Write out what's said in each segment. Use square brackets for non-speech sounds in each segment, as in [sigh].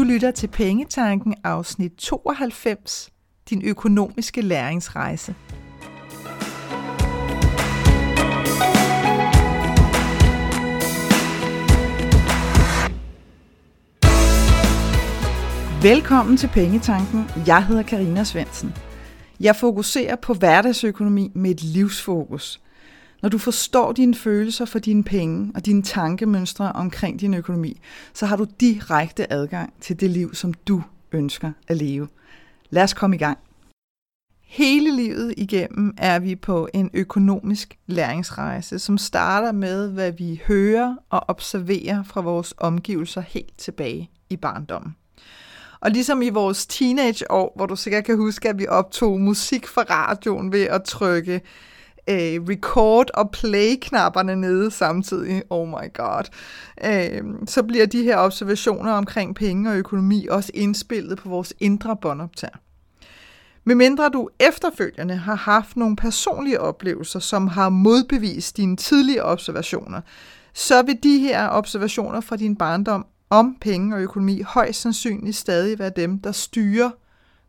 Du lytter til Pengetanken afsnit 92, din økonomiske læringsrejse. Velkommen til Pengetanken. Jeg hedder Karina Svensen. Jeg fokuserer på hverdagsøkonomi med et livsfokus. Når du forstår dine følelser for dine penge og dine tankemønstre omkring din økonomi, så har du direkte adgang til det liv, som du ønsker at leve. Lad os komme i gang. Hele livet igennem er vi på en økonomisk læringsrejse, som starter med, hvad vi hører og observerer fra vores omgivelser helt tilbage i barndommen. Og ligesom i vores teenageår, hvor du sikkert kan huske, at vi optog musik fra radioen ved at trykke øh, record og play-knapperne nede samtidig. Oh my god. Øh, så bliver de her observationer omkring penge og økonomi også indspillet på vores indre båndoptager. Medmindre du efterfølgende har haft nogle personlige oplevelser, som har modbevist dine tidlige observationer, så vil de her observationer fra din barndom om penge og økonomi højst sandsynligt stadig være dem, der styrer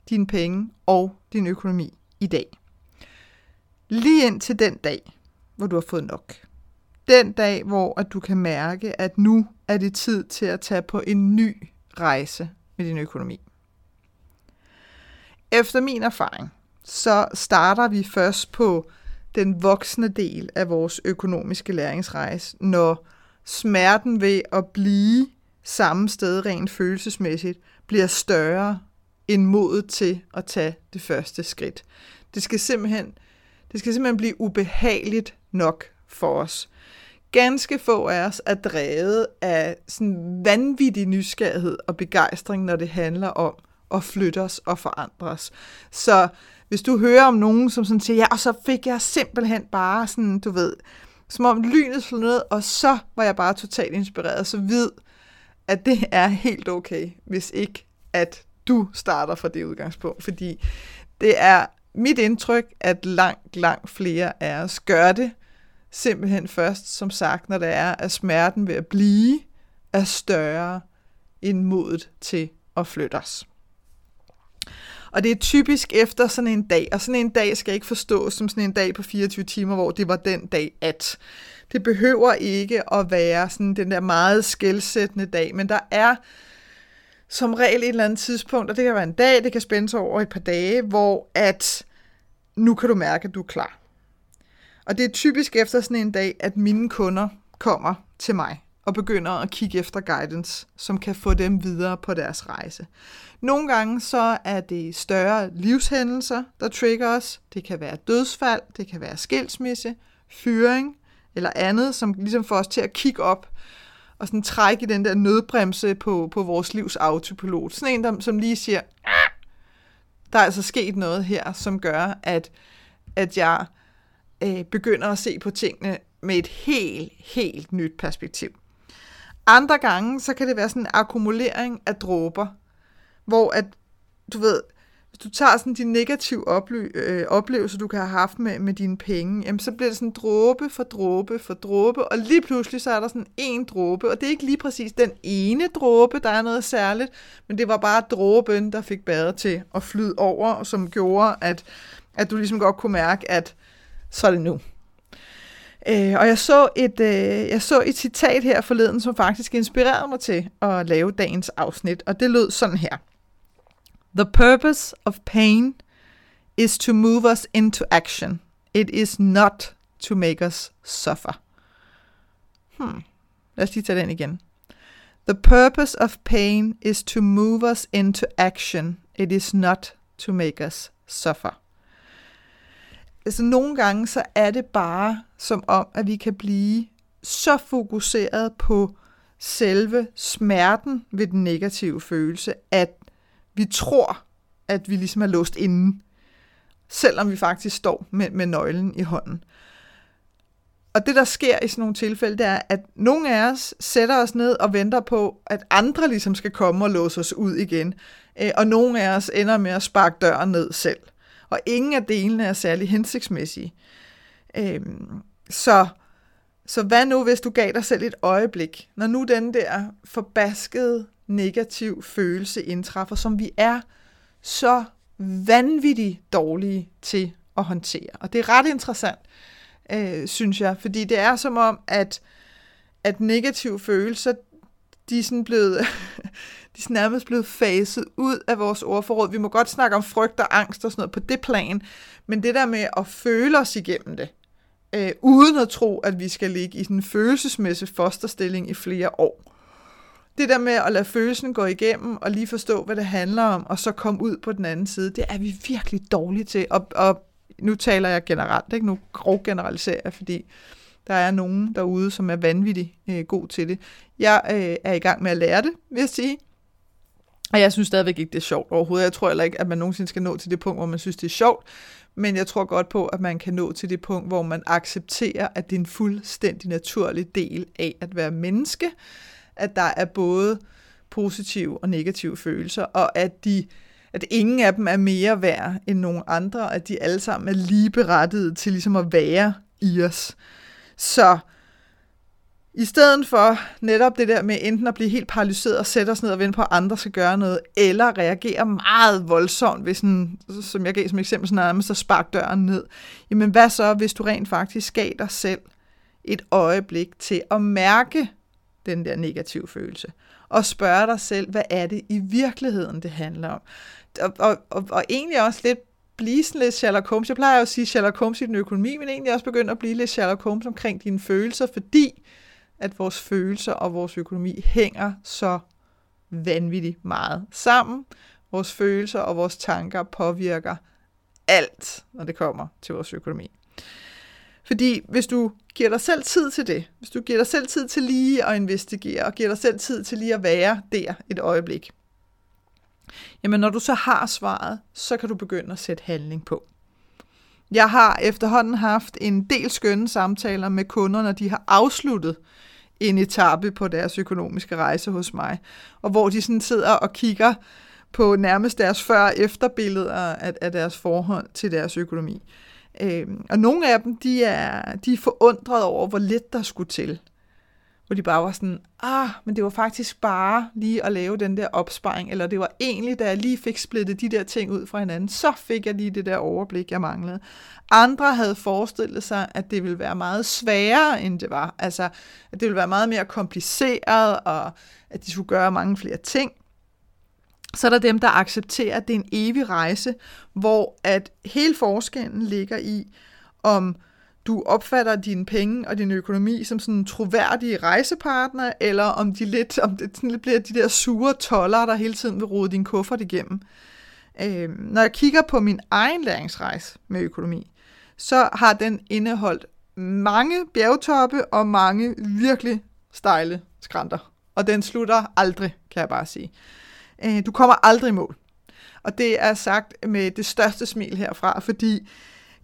dine penge og din økonomi i dag. Lige ind til den dag, hvor du har fået nok. Den dag, hvor at du kan mærke, at nu er det tid til at tage på en ny rejse med din økonomi. Efter min erfaring, så starter vi først på den voksne del af vores økonomiske læringsrejse, når smerten ved at blive samme sted rent følelsesmæssigt bliver større end modet til at tage det første skridt. Det skal simpelthen, det skal simpelthen blive ubehageligt nok for os. Ganske få af os er drevet af sådan vanvittig nysgerrighed og begejstring, når det handler om at flytte os og forandre os. Så hvis du hører om nogen, som sådan siger, ja, og så fik jeg simpelthen bare sådan, du ved, som om lynet slog ned, og så var jeg bare totalt inspireret, så vid, at det er helt okay, hvis ikke at du starter fra det udgangspunkt, fordi det er mit indtryk, at langt, langt flere af os gør det simpelthen først, som sagt, når det er, at smerten ved at blive er større end modet til at flytte os. Og det er typisk efter sådan en dag, og sådan en dag skal ikke forstås som sådan en dag på 24 timer, hvor det var den dag at. Det behøver ikke at være sådan den der meget skældsættende dag, men der er som regel et eller andet tidspunkt, og det kan være en dag, det kan spænde sig over et par dage, hvor at nu kan du mærke, at du er klar. Og det er typisk efter sådan en dag, at mine kunder kommer til mig og begynder at kigge efter guidance, som kan få dem videre på deres rejse. Nogle gange så er det større livshændelser, der trigger os. Det kan være dødsfald, det kan være skilsmisse, fyring eller andet, som ligesom får os til at kigge op og sådan trække i den der nødbremse på, på vores livs autopilot. Sådan en, der, som lige siger, ah, der er altså sket noget her, som gør, at, at jeg øh, begynder at se på tingene med et helt, helt nyt perspektiv. Andre gange, så kan det være sådan en akkumulering af dråber, hvor at, du ved, du tager sådan de negative ople- øh, oplevelser, du kan have haft med, med dine penge, jamen så bliver det sådan dråbe for dråbe for dråbe, og lige pludselig så er der sådan en dråbe, og det er ikke lige præcis den ene dråbe, der er noget særligt, men det var bare dråben, der fik badet til at flyde over, og som gjorde, at, at du ligesom godt kunne mærke, at så er det nu. Øh, og jeg så, et, øh, jeg så et citat her forleden, som faktisk inspirerede mig til at lave dagens afsnit, og det lød sådan her. The purpose of pain is to move us into action. It is not to make us suffer. Hmm. Lad os lige tage den igen. The purpose of pain is to move us into action. It is not to make us suffer altså nogle gange, så er det bare som om, at vi kan blive så fokuseret på selve smerten ved den negative følelse, at vi tror, at vi ligesom er låst inde, selvom vi faktisk står med, med nøglen i hånden. Og det, der sker i sådan nogle tilfælde, det er, at nogle af os sætter os ned og venter på, at andre ligesom skal komme og låse os ud igen. Øh, og nogle af os ender med at sparke døren ned selv og ingen af delene er særlig hensigtsmæssige. Øhm, så, så hvad nu, hvis du gav dig selv et øjeblik, når nu den der forbaskede negativ følelse indtræffer, som vi er så vanvittigt dårlige til at håndtere. Og det er ret interessant, øh, synes jeg, fordi det er som om, at, at negative følelser, de er sådan blevet, [laughs] de er nærmest blevet faset ud af vores ordforråd. Vi må godt snakke om frygt og angst og sådan noget på det plan, men det der med at føle os igennem det, øh, uden at tro, at vi skal ligge i sådan en følelsesmæssig fosterstilling i flere år. Det der med at lade følelsen gå igennem og lige forstå, hvad det handler om, og så komme ud på den anden side, det er vi virkelig dårlige til. Og, og nu taler jeg generelt, ikke? nu grov generaliserer jeg, fordi der er nogen derude, som er vanvittigt øh, god til det. Jeg øh, er i gang med at lære det, vil jeg sige. Og jeg synes stadigvæk ikke, det er sjovt overhovedet. Jeg tror heller ikke, at man nogensinde skal nå til det punkt, hvor man synes, det er sjovt. Men jeg tror godt på, at man kan nå til det punkt, hvor man accepterer, at det er en fuldstændig naturlig del af at være menneske. At der er både positive og negative følelser, og at de at ingen af dem er mere værd end nogen andre, at de alle sammen er lige berettiget til ligesom at være i os. Så i stedet for netop det der med enten at blive helt paralyseret og sætte os ned og vente på, at andre skal gøre noget, eller reagere meget voldsomt, hvis en, som jeg gav som eksempel, sådan nærmest at sparke døren ned. Jamen hvad så, hvis du rent faktisk gav dig selv et øjeblik til at mærke den der negative følelse, og spørge dig selv, hvad er det i virkeligheden, det handler om? Og, og, og, og egentlig også lidt blive sådan lidt Sherlock Holmes. Jeg plejer jo at sige Sherlock Holmes i den økonomi, men egentlig også begynde at blive lidt Sherlock Holmes omkring dine følelser, fordi at vores følelser og vores økonomi hænger så vanvittigt meget sammen. Vores følelser og vores tanker påvirker alt, når det kommer til vores økonomi. Fordi hvis du giver dig selv tid til det, hvis du giver dig selv tid til lige at investigere, og giver dig selv tid til lige at være der et øjeblik, jamen når du så har svaret, så kan du begynde at sætte handling på. Jeg har efterhånden haft en del skønne samtaler med kunder, når de har afsluttet en etape på deres økonomiske rejse hos mig, og hvor de sådan sidder og kigger på nærmest deres før- og efterbilleder af, af deres forhold til deres økonomi. Øhm, og nogle af dem, de er, de er forundret over, hvor lidt der skulle til hvor de bare var sådan, ah, men det var faktisk bare lige at lave den der opsparing, eller det var egentlig, da jeg lige fik splittet de der ting ud fra hinanden, så fik jeg lige det der overblik, jeg manglede. Andre havde forestillet sig, at det ville være meget sværere, end det var. Altså, at det ville være meget mere kompliceret, og at de skulle gøre mange flere ting. Så er der dem, der accepterer, at det er en evig rejse, hvor at hele forskellen ligger i, om du opfatter dine penge og din økonomi som sådan en troværdig rejsepartner, eller om de lidt, om det sådan lidt bliver de der sure toller, der hele tiden vil rode din kuffert igennem. Øh, når jeg kigger på min egen læringsrejse med økonomi, så har den indeholdt mange bjergtoppe og mange virkelig stejle skrænter. Og den slutter aldrig, kan jeg bare sige. Øh, du kommer aldrig i mål. Og det er sagt med det største smil herfra, fordi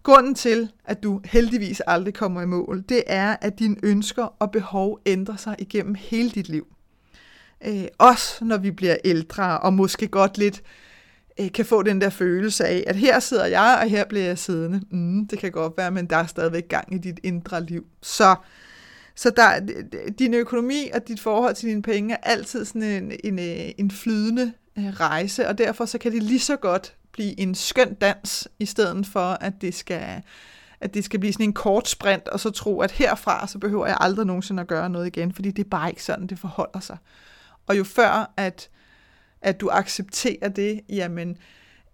Grunden til, at du heldigvis aldrig kommer i mål, det er, at dine ønsker og behov ændrer sig igennem hele dit liv. Øh, også når vi bliver ældre, og måske godt lidt øh, kan få den der følelse af, at her sidder jeg, og her bliver jeg siddende. Mm, det kan godt være, men der er stadigvæk gang i dit indre liv. Så, så der, din økonomi og dit forhold til dine penge er altid sådan en, en, øh, en flydende øh, rejse, og derfor så kan det lige så godt blive en skøn dans, i stedet for, at det skal, at det skal blive sådan en kort sprint, og så tro, at herfra, så behøver jeg aldrig nogensinde at gøre noget igen, fordi det er bare ikke sådan, det forholder sig. Og jo før, at, at du accepterer det, jamen, øh,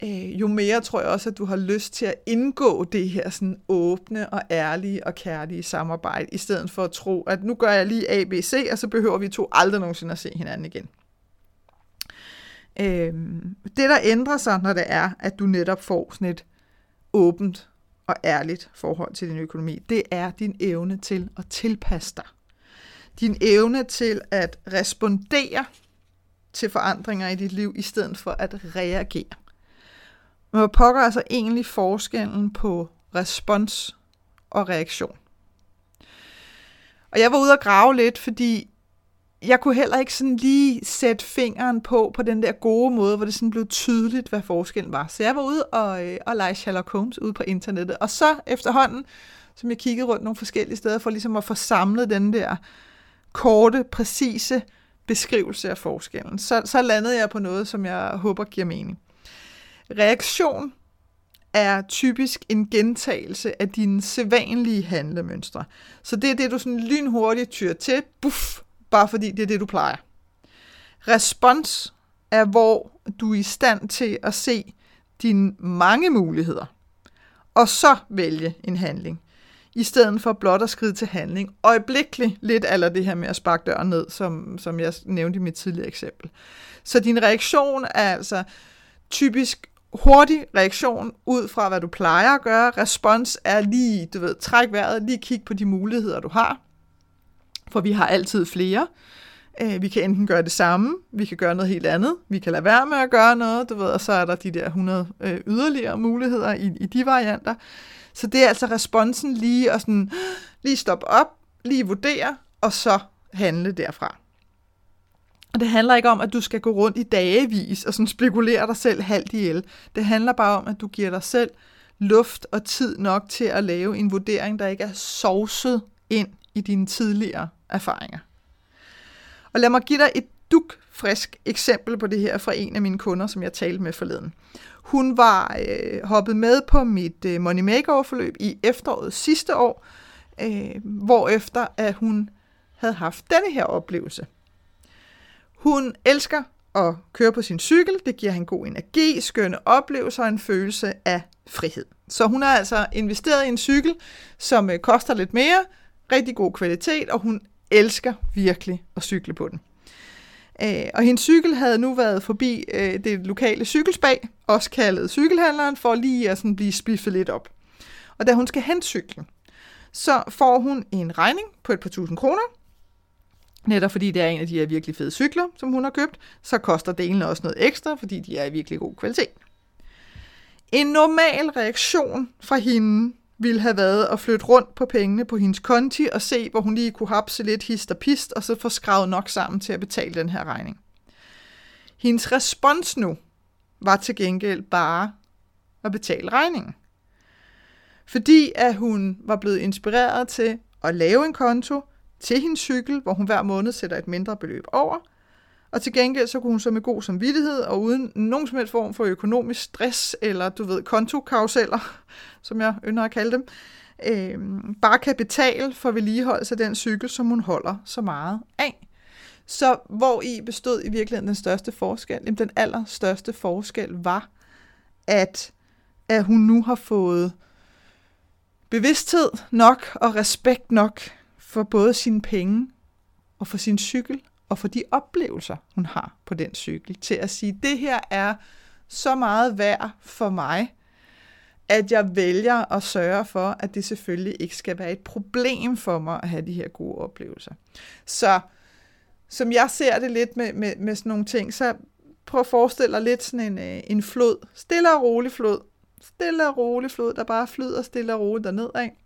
Øh, jo mere tror jeg også, at du har lyst til at indgå det her sådan åbne og ærlige og kærlige samarbejde, i stedet for at tro, at nu gør jeg lige ABC, og så behøver vi to aldrig nogensinde at se hinanden igen. Øh, det, der ændrer sig, når det er, at du netop får sådan et åbent og ærligt forhold til din økonomi, det er din evne til at tilpasse dig. Din evne til at respondere til forandringer i dit liv, i stedet for at reagere. Men hvor pokker altså egentlig forskellen på respons og reaktion? Og jeg var ude og grave lidt, fordi jeg kunne heller ikke sådan lige sætte fingeren på, på den der gode måde, hvor det sådan blev tydeligt, hvad forskellen var. Så jeg var ude og, øh, og lege Sherlock Holmes ude på internettet. Og så efterhånden, som jeg kiggede rundt nogle forskellige steder, for ligesom at få samlet den der korte, præcise beskrivelse af forskellen. Så, så landede jeg på noget, som jeg håber giver mening. Reaktion er typisk en gentagelse af dine sædvanlige handlemønstre. Så det er det, du sådan lynhurtigt tyr til, buff, bare fordi det er det, du plejer. Respons er, hvor du er i stand til at se dine mange muligheder, og så vælge en handling, i stedet for blot at skride til handling. Øjeblikkeligt lidt eller det her med at sparke døren ned, som, som jeg nævnte i mit tidligere eksempel. Så din reaktion er altså typisk hurtig reaktion ud fra, hvad du plejer at gøre. Respons er lige, du ved, træk vejret, lige kig på de muligheder, du har. For vi har altid flere. Øh, vi kan enten gøre det samme, vi kan gøre noget helt andet, vi kan lade være med at gøre noget, du ved, og så er der de der 100 øh, yderligere muligheder i, i de varianter. Så det er altså responsen lige at sådan, lige stoppe op, lige vurdere, og så handle derfra. Og det handler ikke om, at du skal gå rundt i dagevis og sådan spekulere dig selv halvt ihjel. Det handler bare om, at du giver dig selv luft og tid nok til at lave en vurdering, der ikke er sovset ind i dine tidligere erfaringer. Og lad mig give dig et duk frisk eksempel på det her fra en af mine kunder, som jeg talte med forleden. Hun var øh, hoppet med på mit øh, Money Makeover-forløb i efteråret sidste år, øh, hvor efter at hun havde haft denne her oplevelse. Hun elsker at køre på sin cykel. Det giver hende god energi, skønne oplevelser og en følelse af frihed. Så hun har altså investeret i en cykel, som øh, koster lidt mere, rigtig god kvalitet, og hun elsker virkelig at cykle på den. Øh, og hendes cykel havde nu været forbi øh, det lokale cykelspag, også kaldet cykelhandleren, for lige at sådan blive spiffet lidt op. Og da hun skal hente cyklen, så får hun en regning på et par tusind kroner, Netop fordi det er en af de her virkelig fede cykler, som hun har købt, så koster delene også noget ekstra, fordi de er i virkelig god kvalitet. En normal reaktion fra hende ville have været at flytte rundt på pengene på hendes konti og se, hvor hun lige kunne hapse lidt hist og pist, og så få skravet nok sammen til at betale den her regning. Hendes respons nu var til gengæld bare at betale regningen. Fordi at hun var blevet inspireret til at lave en konto, til hendes cykel, hvor hun hver måned sætter et mindre beløb over. Og til gengæld så kunne hun så med god samvittighed og uden nogen som helst form for økonomisk stress eller du ved kontokauseller, som jeg ynder at kalde dem, øh, bare kan betale for vedligeholdelse af den cykel, som hun holder så meget af. Så hvor i bestod i virkeligheden den største forskel? Jamen, den allerstørste forskel var, at, at hun nu har fået bevidsthed nok og respekt nok for både sine penge og for sin cykel og for de oplevelser, hun har på den cykel, til at sige, det her er så meget værd for mig, at jeg vælger at sørge for, at det selvfølgelig ikke skal være et problem for mig at have de her gode oplevelser. Så som jeg ser det lidt med, med, med sådan nogle ting, så prøv at forestille dig lidt sådan en, øh, en flod. Stille og rolig flod. Stille og rolig flod, der bare flyder stille og roligt derned af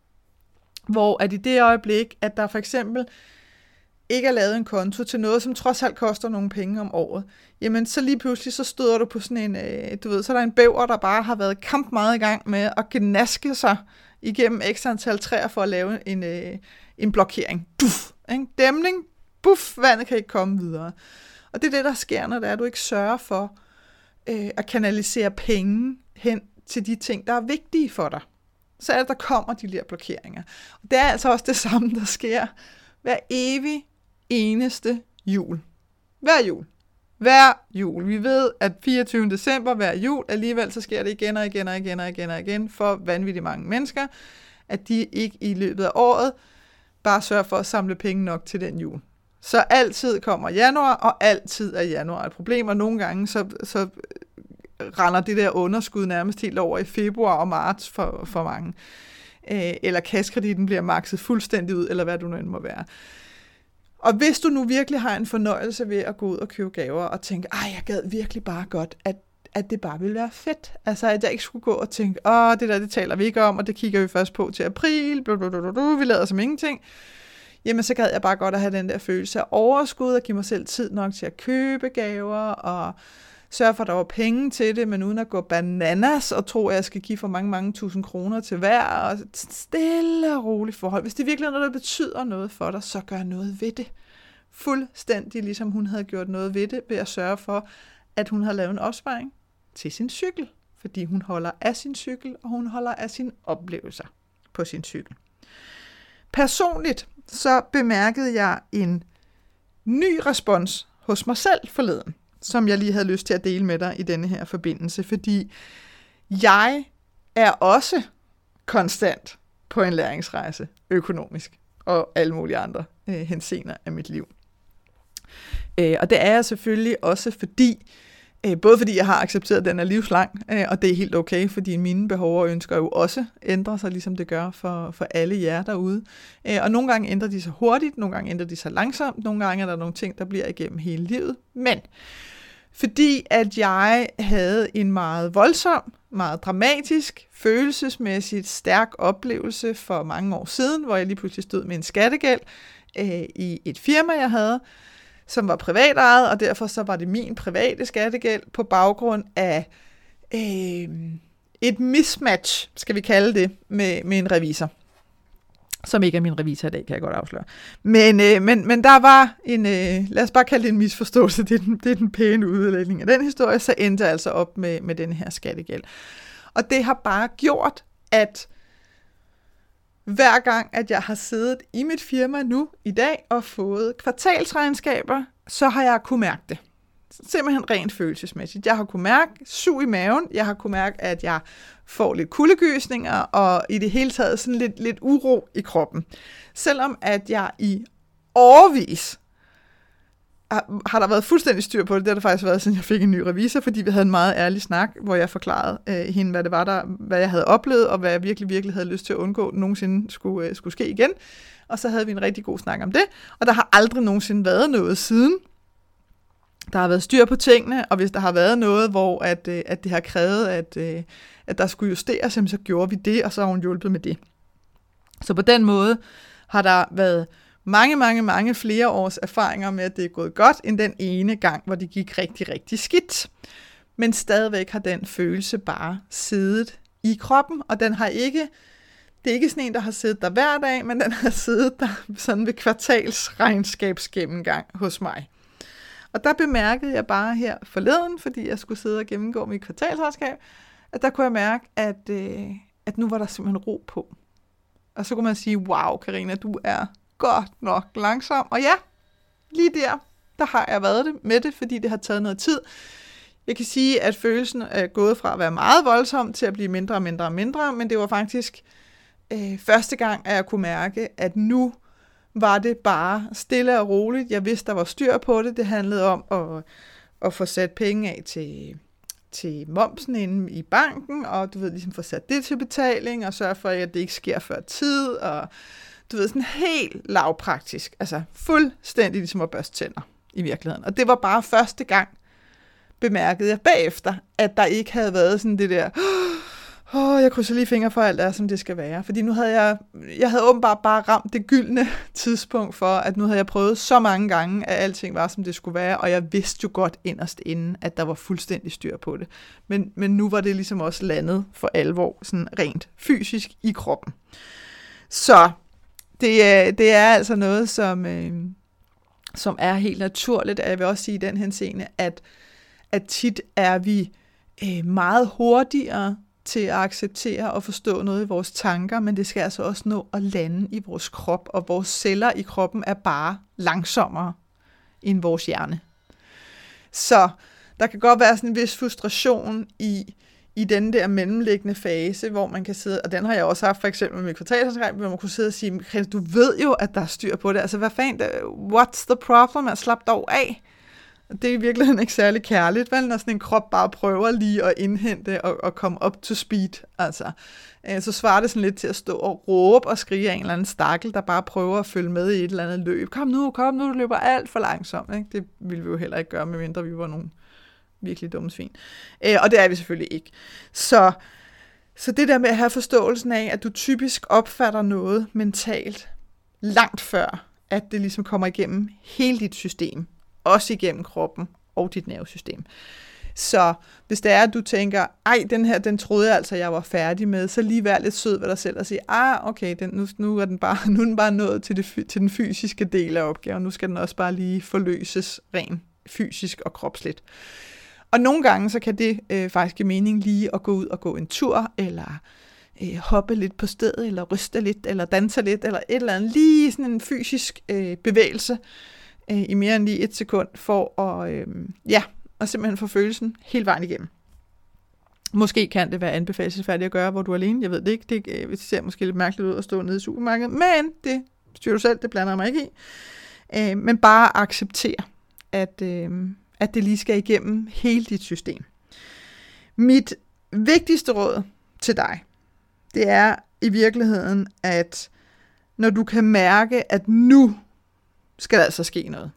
hvor at i det øjeblik, at der for eksempel ikke er lavet en konto til noget, som trods alt koster nogle penge om året, jamen så lige pludselig så støder du på sådan en, øh, du ved, så er der en bæver, der bare har været kamp meget i gang med at gnaske sig igennem x antal træer for at lave en, øh, en blokering. Duf, ikke? Dæmning, buff, vandet kan ikke komme videre. Og det er det, der sker, når det er, at du ikke sørger for øh, at kanalisere penge hen til de ting, der er vigtige for dig så er det, der kommer de der blokeringer. Og det er altså også det samme, der sker hver evig eneste jul. Hver jul. Hver jul. Vi ved, at 24. december hver jul, alligevel så sker det igen og igen og igen og igen og igen for vanvittigt mange mennesker, at de ikke i løbet af året bare sørger for at samle penge nok til den jul. Så altid kommer januar, og altid er januar et problem, og nogle gange så, så render det der underskud nærmest helt over i februar og marts for, for mange. Øh, eller kaskrediten bliver makset fuldstændig ud, eller hvad du nu end må være. Og hvis du nu virkelig har en fornøjelse ved at gå ud og købe gaver og tænke, ej, jeg gad virkelig bare godt, at, at det bare ville være fedt. Altså, at jeg ikke skulle gå og tænke, åh, det der, det taler vi ikke om, og det kigger vi først på til april, blablabla, vi lader som ingenting. Jamen, så gad jeg bare godt at have den der følelse af overskud, og give mig selv tid nok til at købe gaver, og sørge for, at der var penge til det, men uden at gå bananas og tro, at jeg skal give for mange, mange tusind kroner til hver, og stille og roligt forhold. Hvis det virkelig er noget, der betyder noget for dig, så gør noget ved det. fuldstændig ligesom hun havde gjort noget ved det, ved at sørge for, at hun har lavet en opsparing til sin cykel, fordi hun holder af sin cykel, og hun holder af sine oplevelser på sin cykel. Personligt så bemærkede jeg en ny respons hos mig selv forleden, som jeg lige havde lyst til at dele med dig i denne her forbindelse, fordi jeg er også konstant på en læringsrejse økonomisk og alle mulige andre øh, hensener af mit liv. Øh, og det er jeg selvfølgelig også fordi, øh, både fordi jeg har accepteret, at den er livslang, øh, og det er helt okay, fordi mine behov og ønsker jo også ændrer sig, ligesom det gør for, for alle jer derude. Øh, og nogle gange ændrer de sig hurtigt, nogle gange ændrer de sig langsomt, nogle gange er der nogle ting, der bliver igennem hele livet. Men fordi at jeg havde en meget voldsom, meget dramatisk, følelsesmæssigt stærk oplevelse for mange år siden, hvor jeg lige pludselig stod med en skattegæld øh, i et firma, jeg havde, som var privatejet, og derfor så var det min private skattegæld på baggrund af øh, et mismatch, skal vi kalde det, med, med en revisor som ikke er min revisor i dag, kan jeg godt afsløre. Men, øh, men, men der var en, øh, lad os bare kalde det en misforståelse, det er den, det er den pæne udlægning af den historie, så endte jeg altså op med, med den her skattegæld. Og det har bare gjort, at hver gang, at jeg har siddet i mit firma nu i dag og fået kvartalsregnskaber, så har jeg kunne mærke det. Simpelthen rent følelsesmæssigt. Jeg har kunne mærke sug i maven, jeg har kunne mærke, at jeg får lidt kuldegysninger, og i det hele taget sådan lidt, lidt uro i kroppen. Selvom at jeg i årvis har der været fuldstændig styr på det. Det har der faktisk været, siden jeg fik en ny revisor, fordi vi havde en meget ærlig snak, hvor jeg forklarede øh, hende, hvad det var, der, hvad jeg havde oplevet, og hvad jeg virkelig, virkelig havde lyst til at undgå, nogensinde skulle, øh, skulle ske igen. Og så havde vi en rigtig god snak om det, og der har aldrig nogensinde været noget siden. Der har været styr på tingene, og hvis der har været noget, hvor at, øh, at det har krævet, at, øh, at der skulle justeres, så gjorde vi det, og så har hun hjulpet med det. Så på den måde har der været mange, mange, mange flere års erfaringer med, at det er gået godt, end den ene gang, hvor det gik rigtig, rigtig skidt. Men stadigvæk har den følelse bare siddet i kroppen, og den har ikke, det er ikke sådan en, der har siddet der hver dag, men den har siddet der sådan ved kvartalsregnskabsgennemgang hos mig. Og der bemærkede jeg bare her forleden, fordi jeg skulle sidde og gennemgå mit kvartalsregnskab, at der kunne jeg mærke, at, øh, at nu var der simpelthen ro på. Og så kunne man sige, wow, Karina, du er godt nok langsom. Og ja, lige der, der har jeg været det med det, fordi det har taget noget tid. Jeg kan sige, at følelsen er gået fra at være meget voldsom til at blive mindre og mindre og mindre, men det var faktisk øh, første gang, at jeg kunne mærke, at nu var det bare stille og roligt. Jeg vidste, der var styr på det. Det handlede om at, at få sat penge af til, til momsen inde i banken, og du ved, ligesom få sat det til betaling, og sørge for, at det ikke sker før tid, og du ved, sådan helt lavpraktisk. Altså fuldstændig ligesom at børste tænder i virkeligheden. Og det var bare første gang, bemærkede jeg bagefter, at der ikke havde været sådan det der, åh, oh, jeg krydser lige fingre for alt er, som det skal være. Fordi nu havde jeg, jeg havde åbenbart bare ramt det gyldne [laughs] tidspunkt for, at nu havde jeg prøvet så mange gange, at alting var, som det skulle være, og jeg vidste jo godt inderst inden, at der var fuldstændig styr på det. Men, men nu var det ligesom også landet for alvor, sådan rent fysisk i kroppen. Så det, øh, det er altså noget, som, øh, som er helt naturligt, og jeg vil også sige i den henseende, at, at tit er vi øh, meget hurtigere til at acceptere og forstå noget i vores tanker, men det skal altså også nå at lande i vores krop, og vores celler i kroppen er bare langsommere end vores hjerne. Så der kan godt være sådan en vis frustration i, i den der mellemliggende fase, hvor man kan sidde, og den har jeg også haft for eksempel med kvartalsregnskab, hvor man kunne sidde og sige, du ved jo, at der er styr på det, altså hvad fanden, what's the problem, at slappe dog af. Det er i virkeligheden ikke særlig kærligt, vel, når sådan en krop bare prøver lige at indhente og, og komme op to speed. Altså, øh, så svarer det sådan lidt til at stå og råbe og skrige af en eller anden stakkel, der bare prøver at følge med i et eller andet løb. Kom nu, kom nu, du løber alt for langsomt. Ikke? Det ville vi jo heller ikke gøre, medmindre vi var nogle virkelig dumme svin. Øh, og det er vi selvfølgelig ikke. Så, så det der med at have forståelsen af, at du typisk opfatter noget mentalt langt før, at det ligesom kommer igennem hele dit system, også igennem kroppen og dit nervesystem. Så hvis det er, at du tænker, ej, den her, den troede jeg altså, jeg var færdig med, så lige vær lidt sød ved dig selv og sige, ah, okay, den, nu, nu, er den bare, [laughs] nu er den bare nået til, det, til den fysiske del af opgaven. Nu skal den også bare lige forløses rent fysisk og kropsligt. Og nogle gange, så kan det øh, faktisk give mening lige at gå ud og gå en tur, eller øh, hoppe lidt på stedet, eller ryste lidt, eller danse lidt, eller et eller andet. Lige sådan en fysisk øh, bevægelse øh, Øh, i mere end lige et sekund, for at, øh, ja, og simpelthen få følelsen hele vejen igennem. Måske kan det være anbefalesfærdigt at gøre, hvor du er alene. Jeg ved det ikke. Det, øh, det ser måske lidt mærkeligt ud at stå nede i supermarkedet, men det styrer du selv, det blander mig ikke i. Øh, men bare acceptere, at, øh, at det lige skal igennem hele dit system. Mit vigtigste råd til dig, det er i virkeligheden, at når du kan mærke, at nu skal der altså ske noget,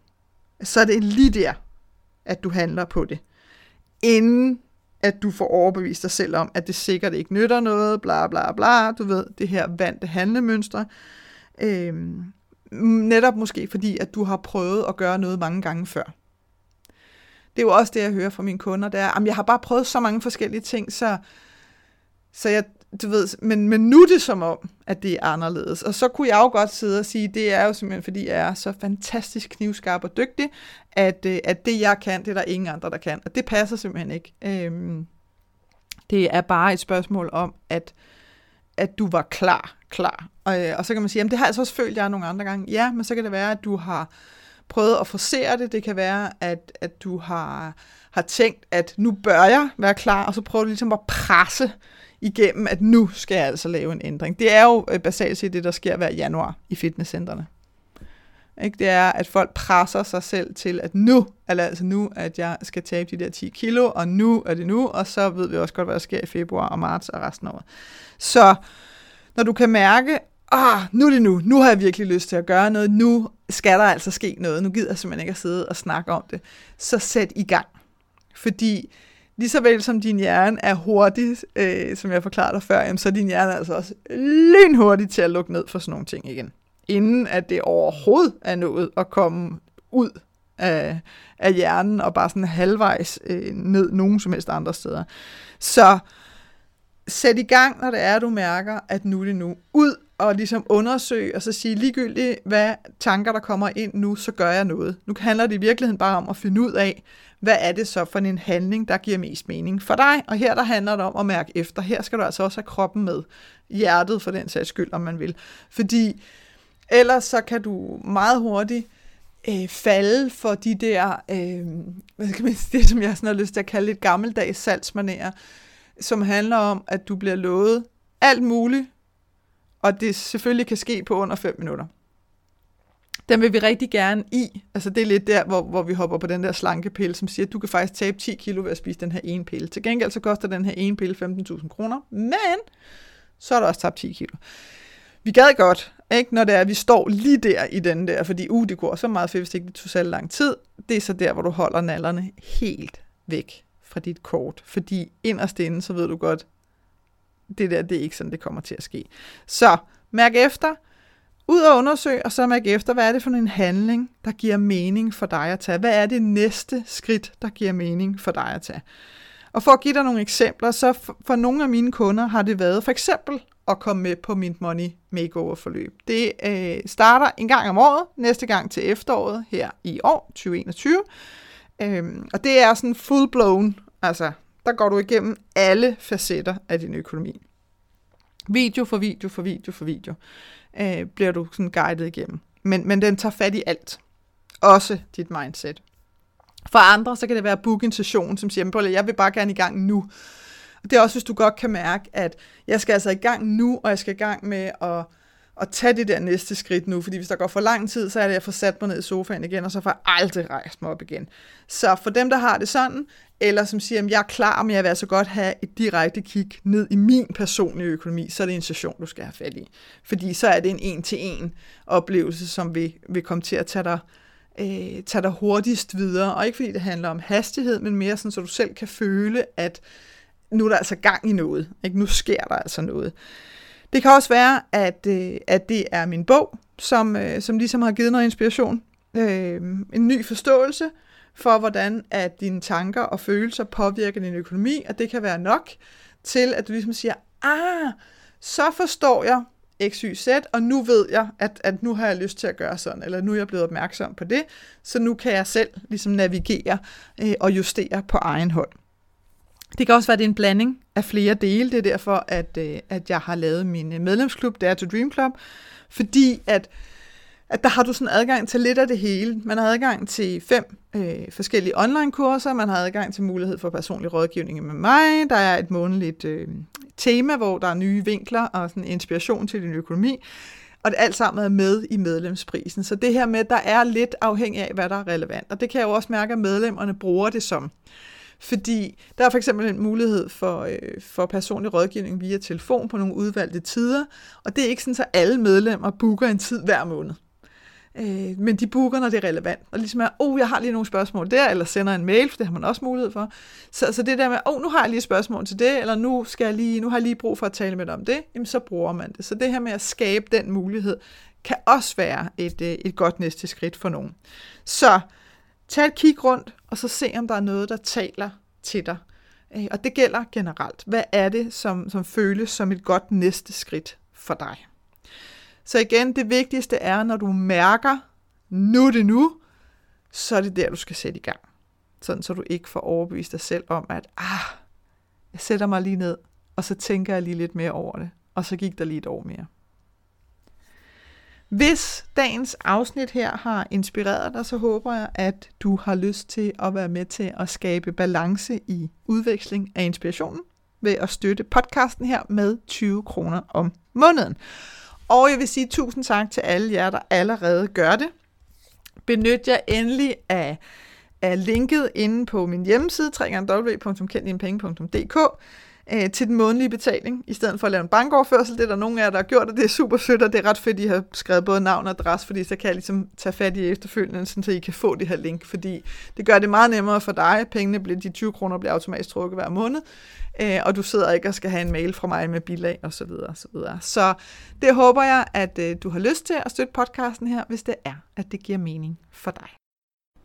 så er det lige der, at du handler på det. Inden at du får overbevist dig selv om, at det sikkert ikke nytter noget, bla bla bla, du ved, det her vante handlemønstre. Øhm, netop måske fordi, at du har prøvet at gøre noget mange gange før. Det er jo også det, jeg hører fra mine kunder, det er, at jeg har bare prøvet så mange forskellige ting, så, så jeg, du ved, men, men nu er det som om, at det er anderledes. Og så kunne jeg jo godt sidde og sige, det er jo simpelthen, fordi jeg er så fantastisk knivskarp og dygtig, at, øh, at det jeg kan, det er der ingen andre, der kan. Og det passer simpelthen ikke. Øhm, det er bare et spørgsmål om, at, at du var klar, klar. Og, øh, og så kan man sige, jamen det har jeg så også følt, jeg nogle andre gange. Ja, men så kan det være, at du har prøvet at forsere det. Det kan være, at, at du har, har tænkt, at nu bør jeg være klar, og så prøver du ligesom at presse igennem, at nu skal jeg altså lave en ændring. Det er jo øh, basalt set det, der sker hver januar i fitnesscentrene. Ikke? Det er, at folk presser sig selv til, at nu, eller altså nu, at jeg skal tabe de der 10 kilo, og nu er det nu, og så ved vi også godt, hvad der sker i februar og marts og resten af året. Så når du kan mærke, ah, nu er det nu, nu har jeg virkelig lyst til at gøre noget, nu skal der altså ske noget, nu gider jeg simpelthen ikke at sidde og snakke om det, så sæt i gang. Fordi lige så vel som din hjerne er hurtig, øh, som jeg forklarede dig før, jamen, så er din hjerne altså også lynhurtig til at lukke ned for sådan nogle ting igen. Inden at det overhovedet er nået at komme ud af, af hjernen og bare sådan halvvejs øh, ned nogen som helst andre steder. Så sæt i gang, når det er, du mærker, at nu er det nu. Ud at ligesom undersøge, og så sige ligegyldigt, hvad tanker, der kommer ind nu, så gør jeg noget. Nu handler det i virkeligheden bare om at finde ud af, hvad er det så for en handling, der giver mest mening for dig? Og her der handler det om at mærke efter. Her skal du altså også have kroppen med. Hjertet for den sags skyld, om man vil. Fordi ellers så kan du meget hurtigt øh, falde for de der, øh, hvad skal man sige, [laughs] det som jeg sådan har lyst til at kalde lidt gammeldags salgsmanerer, som handler om, at du bliver lovet alt muligt, og det selvfølgelig kan ske på under 5 minutter. Den vil vi rigtig gerne i. Altså det er lidt der, hvor, hvor vi hopper på den der slanke pille, som siger, at du kan faktisk tabe 10 kilo ved at spise den her ene pille. Til gengæld så koster den her ene pille 15.000 kroner, men så er der også tabt 10 kilo. Vi gad godt, ikke, når det er, at vi står lige der i den der, fordi uh, det går så meget fedt, hvis det ikke tog så lang tid. Det er så der, hvor du holder nallerne helt væk fra dit kort. Fordi inderst inde, så ved du godt, det der, det er ikke sådan, det kommer til at ske. Så mærk efter, ud og undersøg, og så mærk efter, hvad er det for en handling, der giver mening for dig at tage? Hvad er det næste skridt, der giver mening for dig at tage? Og for at give dig nogle eksempler, så for, for nogle af mine kunder har det været for eksempel at komme med på mit Money Makeover forløb. Det øh, starter en gang om året, næste gang til efteråret her i år, 2021. Øhm, og det er sådan full blown, altså der går du igennem alle facetter af din økonomi. Video for video for video for video øh, bliver du sådan guidet igennem. Men, men den tager fat i alt. Også dit mindset. For andre, så kan det være at booke en session, som siger, at jeg vil bare gerne i gang nu. Og det er også, hvis du godt kan mærke, at jeg skal altså i gang nu, og jeg skal i gang med at at tage det der næste skridt nu, fordi hvis der går for lang tid, så er det, at jeg får sat mig ned i sofaen igen, og så får jeg aldrig rejst mig op igen. Så for dem, der har det sådan, eller som siger, at jeg er klar, men jeg vil altså godt have et direkte kig ned i min personlige økonomi, så er det en session, du skal have fat i. Fordi så er det en en-til-en oplevelse, som vil, vil komme til at tage dig, øh, tage dig hurtigst videre. Og ikke fordi det handler om hastighed, men mere sådan, så du selv kan føle, at nu er der altså gang i noget. Ikke? Nu sker der altså noget. Det kan også være, at, øh, at det er min bog, som, øh, som ligesom har givet noget inspiration. Øh, en ny forståelse for, hvordan at dine tanker og følelser påvirker din økonomi, og det kan være nok til, at du ligesom siger, ah, så forstår jeg X, Y, Z, og nu ved jeg, at, at nu har jeg lyst til at gøre sådan, eller nu er jeg blevet opmærksom på det, så nu kan jeg selv ligesom navigere øh, og justere på egen hånd. Det kan også være, at det er en blanding af flere dele. Det er derfor, at, øh, at jeg har lavet min øh, medlemsklub, Dare to Dream Club, fordi at, at der har du sådan adgang til lidt af det hele. Man har adgang til fem øh, forskellige online-kurser, man har adgang til mulighed for personlig rådgivning med mig, der er et månedligt øh, tema, hvor der er nye vinkler og sådan inspiration til din økonomi, og det alt sammen er med i medlemsprisen. Så det her med, der er lidt afhængig af, hvad der er relevant, og det kan jeg jo også mærke, at medlemmerne bruger det som. Fordi der er for eksempel en mulighed for, øh, for personlig rådgivning via telefon på nogle udvalgte tider, og det er ikke sådan, at alle medlemmer booker en tid hver måned. Øh, men de booker, når det er relevant. Og ligesom er, oh, jeg har lige nogle spørgsmål der, eller sender en mail, for det har man også mulighed for. Så, så det der med, oh, nu har jeg lige et spørgsmål til det, eller nu, skal jeg lige, nu har jeg lige brug for at tale med dig om det, jamen så bruger man det. Så det her med at skabe den mulighed, kan også være et, øh, et godt næste skridt for nogen. Så tag et kig rundt, og så se, om der er noget, der taler til dig. Øh, og det gælder generelt. Hvad er det, som, som føles som et godt næste skridt for dig? Så igen, det vigtigste er, når du mærker, nu er det nu, så er det der, du skal sætte i gang. Sådan, så du ikke får overbevist dig selv om, at ah, jeg sætter mig lige ned, og så tænker jeg lige lidt mere over det, og så gik der lige et år mere. Hvis dagens afsnit her har inspireret dig, så håber jeg, at du har lyst til at være med til at skabe balance i udveksling af inspirationen ved at støtte podcasten her med 20 kroner om måneden. Og jeg vil sige tusind tak til alle jer, der allerede gør det. Benyt jer endelig af, af linket inde på min hjemmeside, www.kenddinepenge.dk øh, til den månedlige betaling, i stedet for at lave en bankoverførsel. Det er der nogen af jer, der har gjort, og det er super sødt, og det er ret fedt, at I har skrevet både navn og adresse, fordi så kan jeg ligesom tage fat i efterfølgende, så I kan få det her link, fordi det gør det meget nemmere for dig. Pengene bliver, de 20 kroner bliver automatisk trukket hver måned, øh, og du sidder ikke og skal have en mail fra mig med bilag og så videre, og så videre. Så det håber jeg, at øh, du har lyst til at støtte podcasten her, hvis det er, at det giver mening for dig.